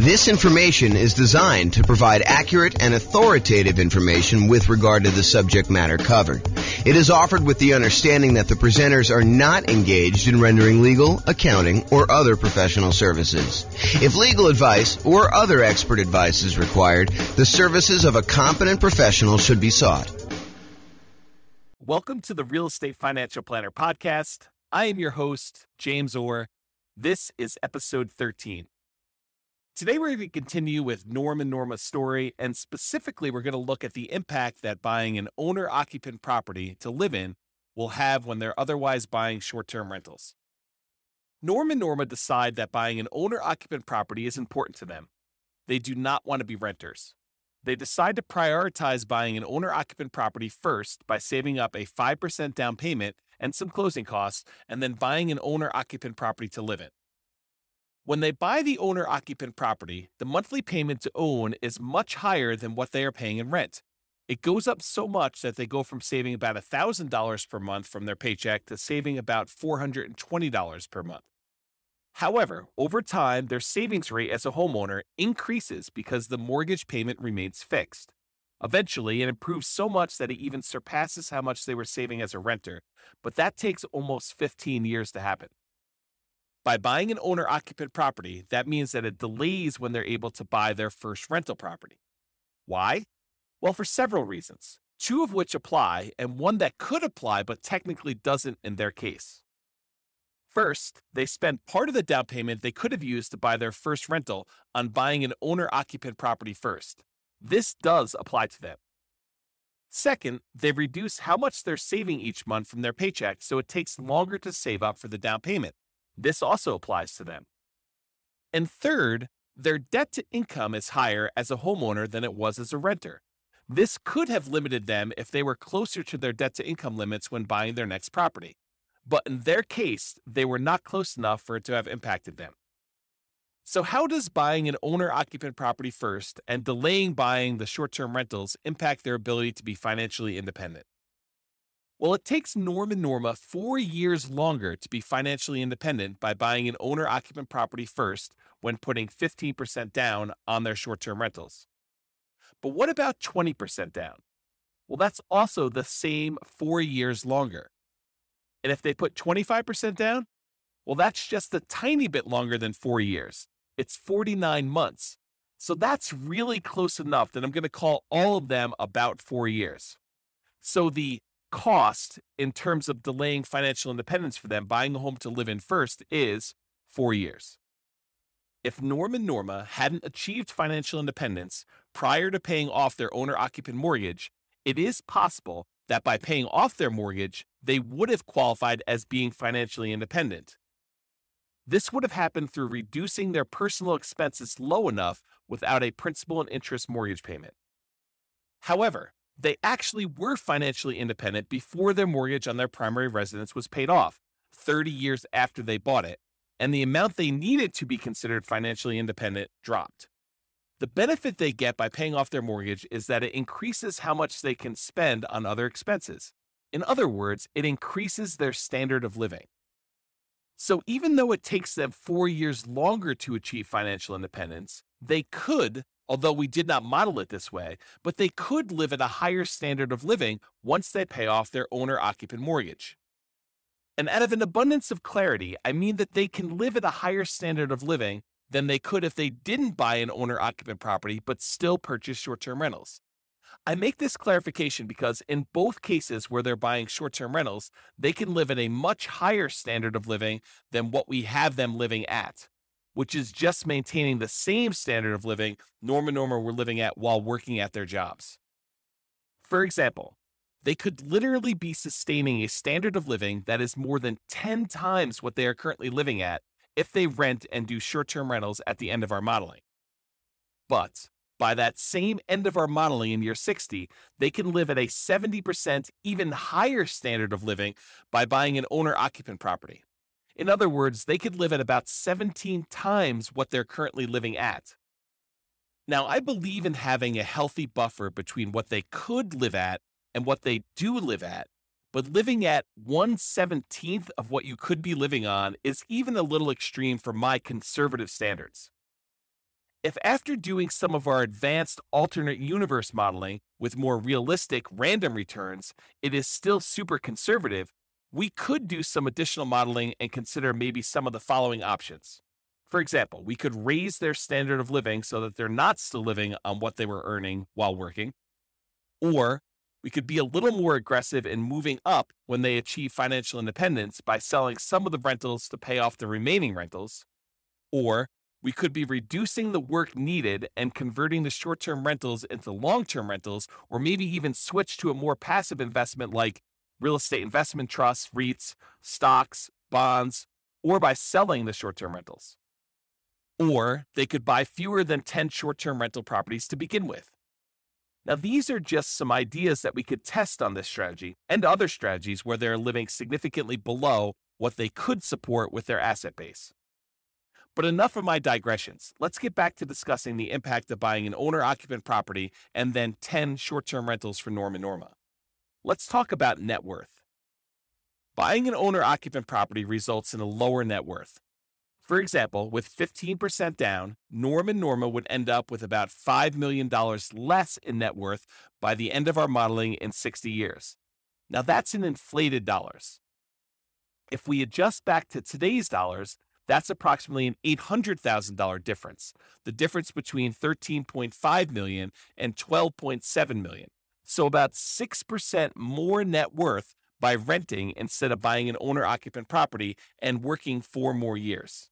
This information is designed to provide accurate and authoritative information with regard to the subject matter covered. It is offered with the understanding that the presenters are not engaged in rendering legal, accounting, or other professional services. If legal advice or other expert advice is required, the services of a competent professional should be sought. Welcome to the Real Estate Financial Planner Podcast. I am your host, James Orr. This is episode 13. Today, we're going to continue with Norm and Norma's story, and specifically, we're going to look at the impact that buying an owner occupant property to live in will have when they're otherwise buying short term rentals. Norm and Norma decide that buying an owner occupant property is important to them. They do not want to be renters. They decide to prioritize buying an owner occupant property first by saving up a 5% down payment and some closing costs, and then buying an owner occupant property to live in. When they buy the owner occupant property, the monthly payment to own is much higher than what they are paying in rent. It goes up so much that they go from saving about $1,000 per month from their paycheck to saving about $420 per month. However, over time, their savings rate as a homeowner increases because the mortgage payment remains fixed. Eventually, it improves so much that it even surpasses how much they were saving as a renter, but that takes almost 15 years to happen. By buying an owner occupant property, that means that it delays when they're able to buy their first rental property. Why? Well, for several reasons, two of which apply, and one that could apply but technically doesn't in their case. First, they spend part of the down payment they could have used to buy their first rental on buying an owner occupant property first. This does apply to them. Second, they reduce how much they're saving each month from their paycheck, so it takes longer to save up for the down payment. This also applies to them. And third, their debt to income is higher as a homeowner than it was as a renter. This could have limited them if they were closer to their debt to income limits when buying their next property. But in their case, they were not close enough for it to have impacted them. So, how does buying an owner occupant property first and delaying buying the short term rentals impact their ability to be financially independent? Well, it takes Norm and Norma four years longer to be financially independent by buying an owner occupant property first when putting 15% down on their short term rentals. But what about 20% down? Well, that's also the same four years longer. And if they put 25% down, well, that's just a tiny bit longer than four years. It's 49 months. So that's really close enough that I'm going to call all of them about four years. So the cost in terms of delaying financial independence for them, buying a home to live in first, is four years. If Norm and Norma hadn't achieved financial independence prior to paying off their owner occupant mortgage, it is possible that by paying off their mortgage, they would have qualified as being financially independent. This would have happened through reducing their personal expenses low enough without a principal and interest mortgage payment. However, they actually were financially independent before their mortgage on their primary residence was paid off, 30 years after they bought it, and the amount they needed to be considered financially independent dropped. The benefit they get by paying off their mortgage is that it increases how much they can spend on other expenses. In other words, it increases their standard of living. So even though it takes them four years longer to achieve financial independence, they could although we did not model it this way, but they could live at a higher standard of living once they pay off their owner occupant mortgage. And out of an abundance of clarity, I mean that they can live at a higher standard of living than they could if they didn't buy an owner occupant property but still purchase short term rentals. I make this clarification because in both cases where they're buying short term rentals, they can live at a much higher standard of living than what we have them living at which is just maintaining the same standard of living Norm and Norma were living at while working at their jobs. For example, they could literally be sustaining a standard of living that is more than 10 times what they are currently living at if they rent and do short term rentals at the end of our modeling. But by that same end of our modeling in year 60, they can live at a 70% even higher standard of living by buying an owner occupant property. In other words, they could live at about 17 times what they're currently living at. Now, I believe in having a healthy buffer between what they could live at and what they do live at, but living at 1 17th of what you could be living on is even a little extreme for my conservative standards. If after doing some of our advanced alternate universe modeling with more realistic random returns, it is still super conservative, we could do some additional modeling and consider maybe some of the following options. For example, we could raise their standard of living so that they're not still living on what they were earning while working. Or we could be a little more aggressive in moving up when they achieve financial independence by selling some of the rentals to pay off the remaining rentals. Or we could be reducing the work needed and converting the short term rentals into long term rentals, or maybe even switch to a more passive investment like real estate investment trusts, REITs, stocks, bonds, or by selling the short term rentals. Or they could buy fewer than 10 short term rental properties to begin with. Now, these are just some ideas that we could test on this strategy and other strategies where they're living significantly below what they could support with their asset base. But enough of my digressions. Let's get back to discussing the impact of buying an owner occupant property and then 10 short term rentals for Norm and Norma. Let's talk about net worth. Buying an owner occupant property results in a lower net worth. For example, with 15% down, Norm and Norma would end up with about $5 million less in net worth by the end of our modeling in 60 years. Now that's in inflated dollars. If we adjust back to today's dollars, that's approximately an $800,000 difference, the difference between 13.5 million and 12.7 million. So about 6% more net worth by renting instead of buying an owner occupant property and working four more years.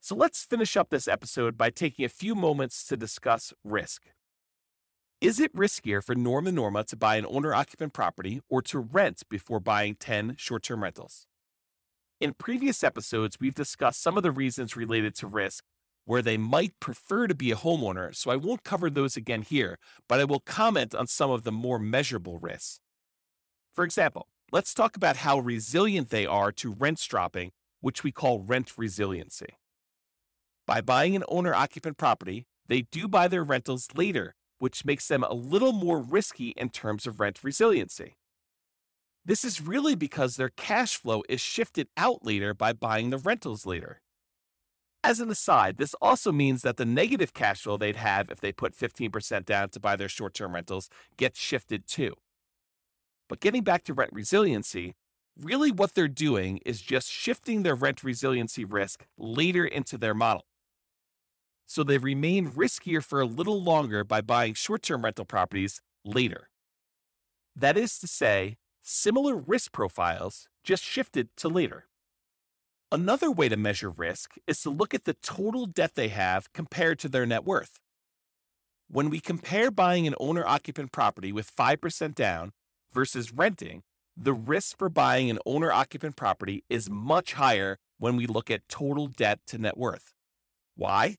So let's finish up this episode by taking a few moments to discuss risk. Is it riskier for Norm and Norma to buy an owner occupant property or to rent before buying 10 short term rentals? In previous episodes, we've discussed some of the reasons related to risk where they might prefer to be a homeowner, so I won't cover those again here, but I will comment on some of the more measurable risks. For example, let's talk about how resilient they are to rents dropping, which we call rent resiliency. By buying an owner occupant property, they do buy their rentals later, which makes them a little more risky in terms of rent resiliency. This is really because their cash flow is shifted out later by buying the rentals later. As an aside, this also means that the negative cash flow they'd have if they put 15% down to buy their short term rentals gets shifted too. But getting back to rent resiliency, really what they're doing is just shifting their rent resiliency risk later into their model so they remain riskier for a little longer by buying short term rental properties later. That is to say, similar risk profiles just shifted to later. Another way to measure risk is to look at the total debt they have compared to their net worth. When we compare buying an owner occupant property with 5% down versus renting, the risk for buying an owner occupant property is much higher when we look at total debt to net worth. Why?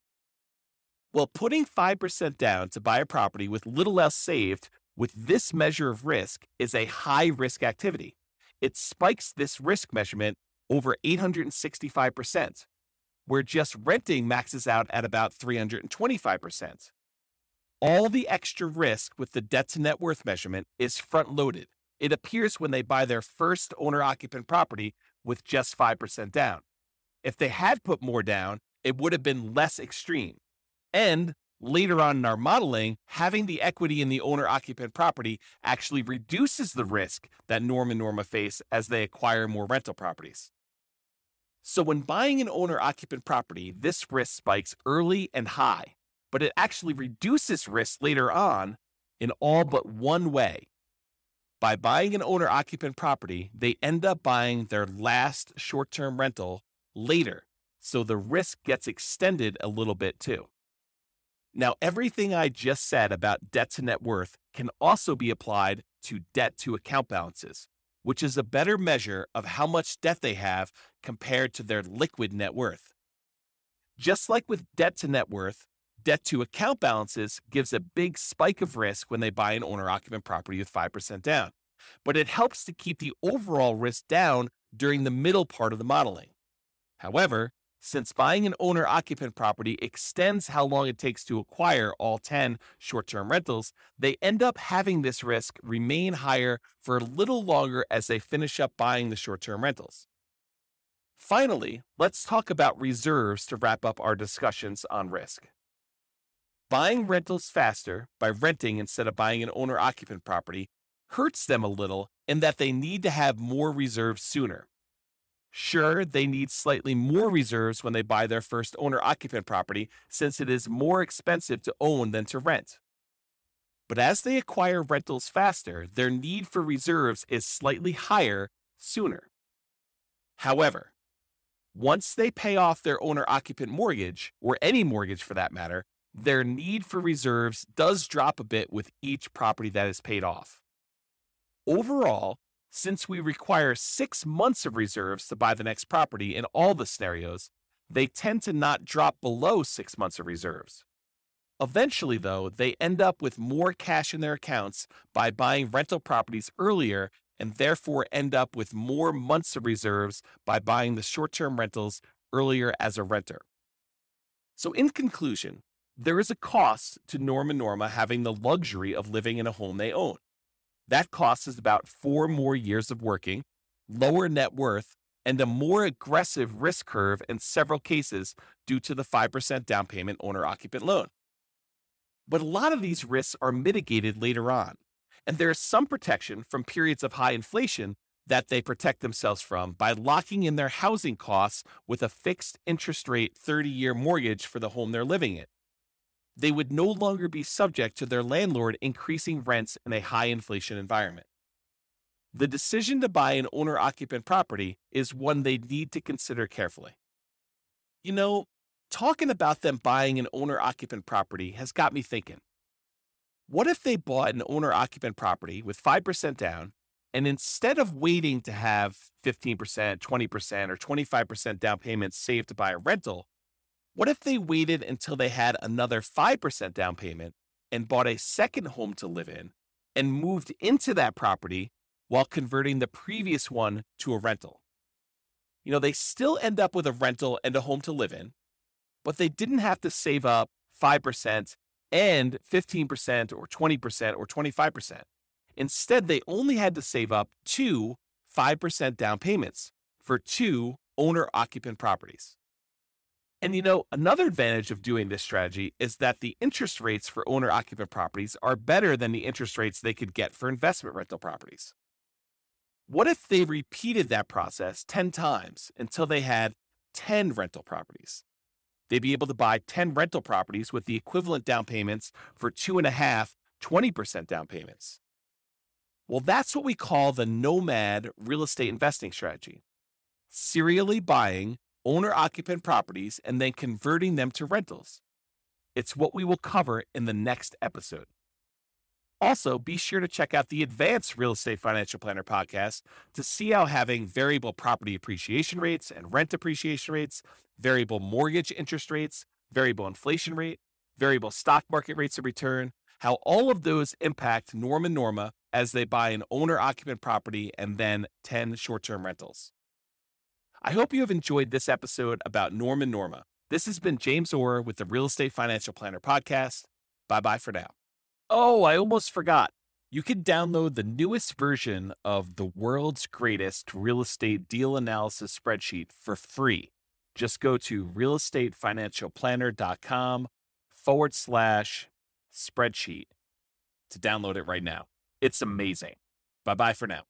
Well, putting 5% down to buy a property with little else saved with this measure of risk is a high risk activity. It spikes this risk measurement over 865%, where just renting maxes out at about 325%. All the extra risk with the debt to net worth measurement is front loaded. It appears when they buy their first owner occupant property with just 5% down. If they had put more down, it would have been less extreme. And later on in our modeling, having the equity in the owner occupant property actually reduces the risk that Norm and Norma face as they acquire more rental properties. So, when buying an owner occupant property, this risk spikes early and high, but it actually reduces risk later on in all but one way. By buying an owner occupant property, they end up buying their last short term rental later, so the risk gets extended a little bit too. Now, everything I just said about debt to net worth can also be applied to debt to account balances, which is a better measure of how much debt they have compared to their liquid net worth. Just like with debt to net worth, debt to account balances gives a big spike of risk when they buy an owner occupant property with 5% down, but it helps to keep the overall risk down during the middle part of the modeling. However, since buying an owner occupant property extends how long it takes to acquire all 10 short term rentals, they end up having this risk remain higher for a little longer as they finish up buying the short term rentals. Finally, let's talk about reserves to wrap up our discussions on risk. buying rentals faster by renting instead of buying an owner occupant property hurts them a little in that they need to have more reserves sooner. Sure, they need slightly more reserves when they buy their first owner occupant property since it is more expensive to own than to rent. But as they acquire rentals faster, their need for reserves is slightly higher sooner. However, once they pay off their owner occupant mortgage, or any mortgage for that matter, their need for reserves does drop a bit with each property that is paid off. Overall, since we require six months of reserves to buy the next property in all the scenarios, they tend to not drop below six months of reserves. Eventually, though, they end up with more cash in their accounts by buying rental properties earlier and therefore end up with more months of reserves by buying the short term rentals earlier as a renter. So, in conclusion, there is a cost to Norm and Norma having the luxury of living in a home they own. That cost is about four more years of working, lower net worth, and a more aggressive risk curve in several cases due to the 5% down payment owner occupant loan. But a lot of these risks are mitigated later on, and there is some protection from periods of high inflation that they protect themselves from by locking in their housing costs with a fixed interest rate 30 year mortgage for the home they're living in they would no longer be subject to their landlord increasing rents in a high inflation environment. The decision to buy an owner occupant property is one they need to consider carefully. You know, talking about them buying an owner occupant property has got me thinking. What if they bought an owner occupant property with 5% down, and instead of waiting to have 15%, 20%, or 25% down payments saved to buy a rental, what if they waited until they had another 5% down payment and bought a second home to live in and moved into that property while converting the previous one to a rental? You know, they still end up with a rental and a home to live in, but they didn't have to save up 5% and 15% or 20% or 25%. Instead, they only had to save up two 5% down payments for two owner occupant properties. And you know, another advantage of doing this strategy is that the interest rates for owner occupant properties are better than the interest rates they could get for investment rental properties. What if they repeated that process 10 times until they had 10 rental properties? They'd be able to buy 10 rental properties with the equivalent down payments for two and a half 20% down payments. Well, that's what we call the nomad real estate investing strategy. Serially buying owner occupant properties and then converting them to rentals. It's what we will cover in the next episode. Also, be sure to check out the Advanced Real Estate Financial Planner podcast to see how having variable property appreciation rates and rent appreciation rates, variable mortgage interest rates, variable inflation rate, variable stock market rates of return, how all of those impact Norm and Norma as they buy an owner occupant property and then 10 short term rentals. I hope you have enjoyed this episode about Norm and Norma. This has been James Orr with the Real Estate Financial Planner podcast. Bye bye for now. Oh, I almost forgot. You can download the newest version of the world's greatest real estate deal analysis spreadsheet for free. Just go to realestatefinancialplanner.com forward slash spreadsheet to download it right now. It's amazing. Bye bye for now.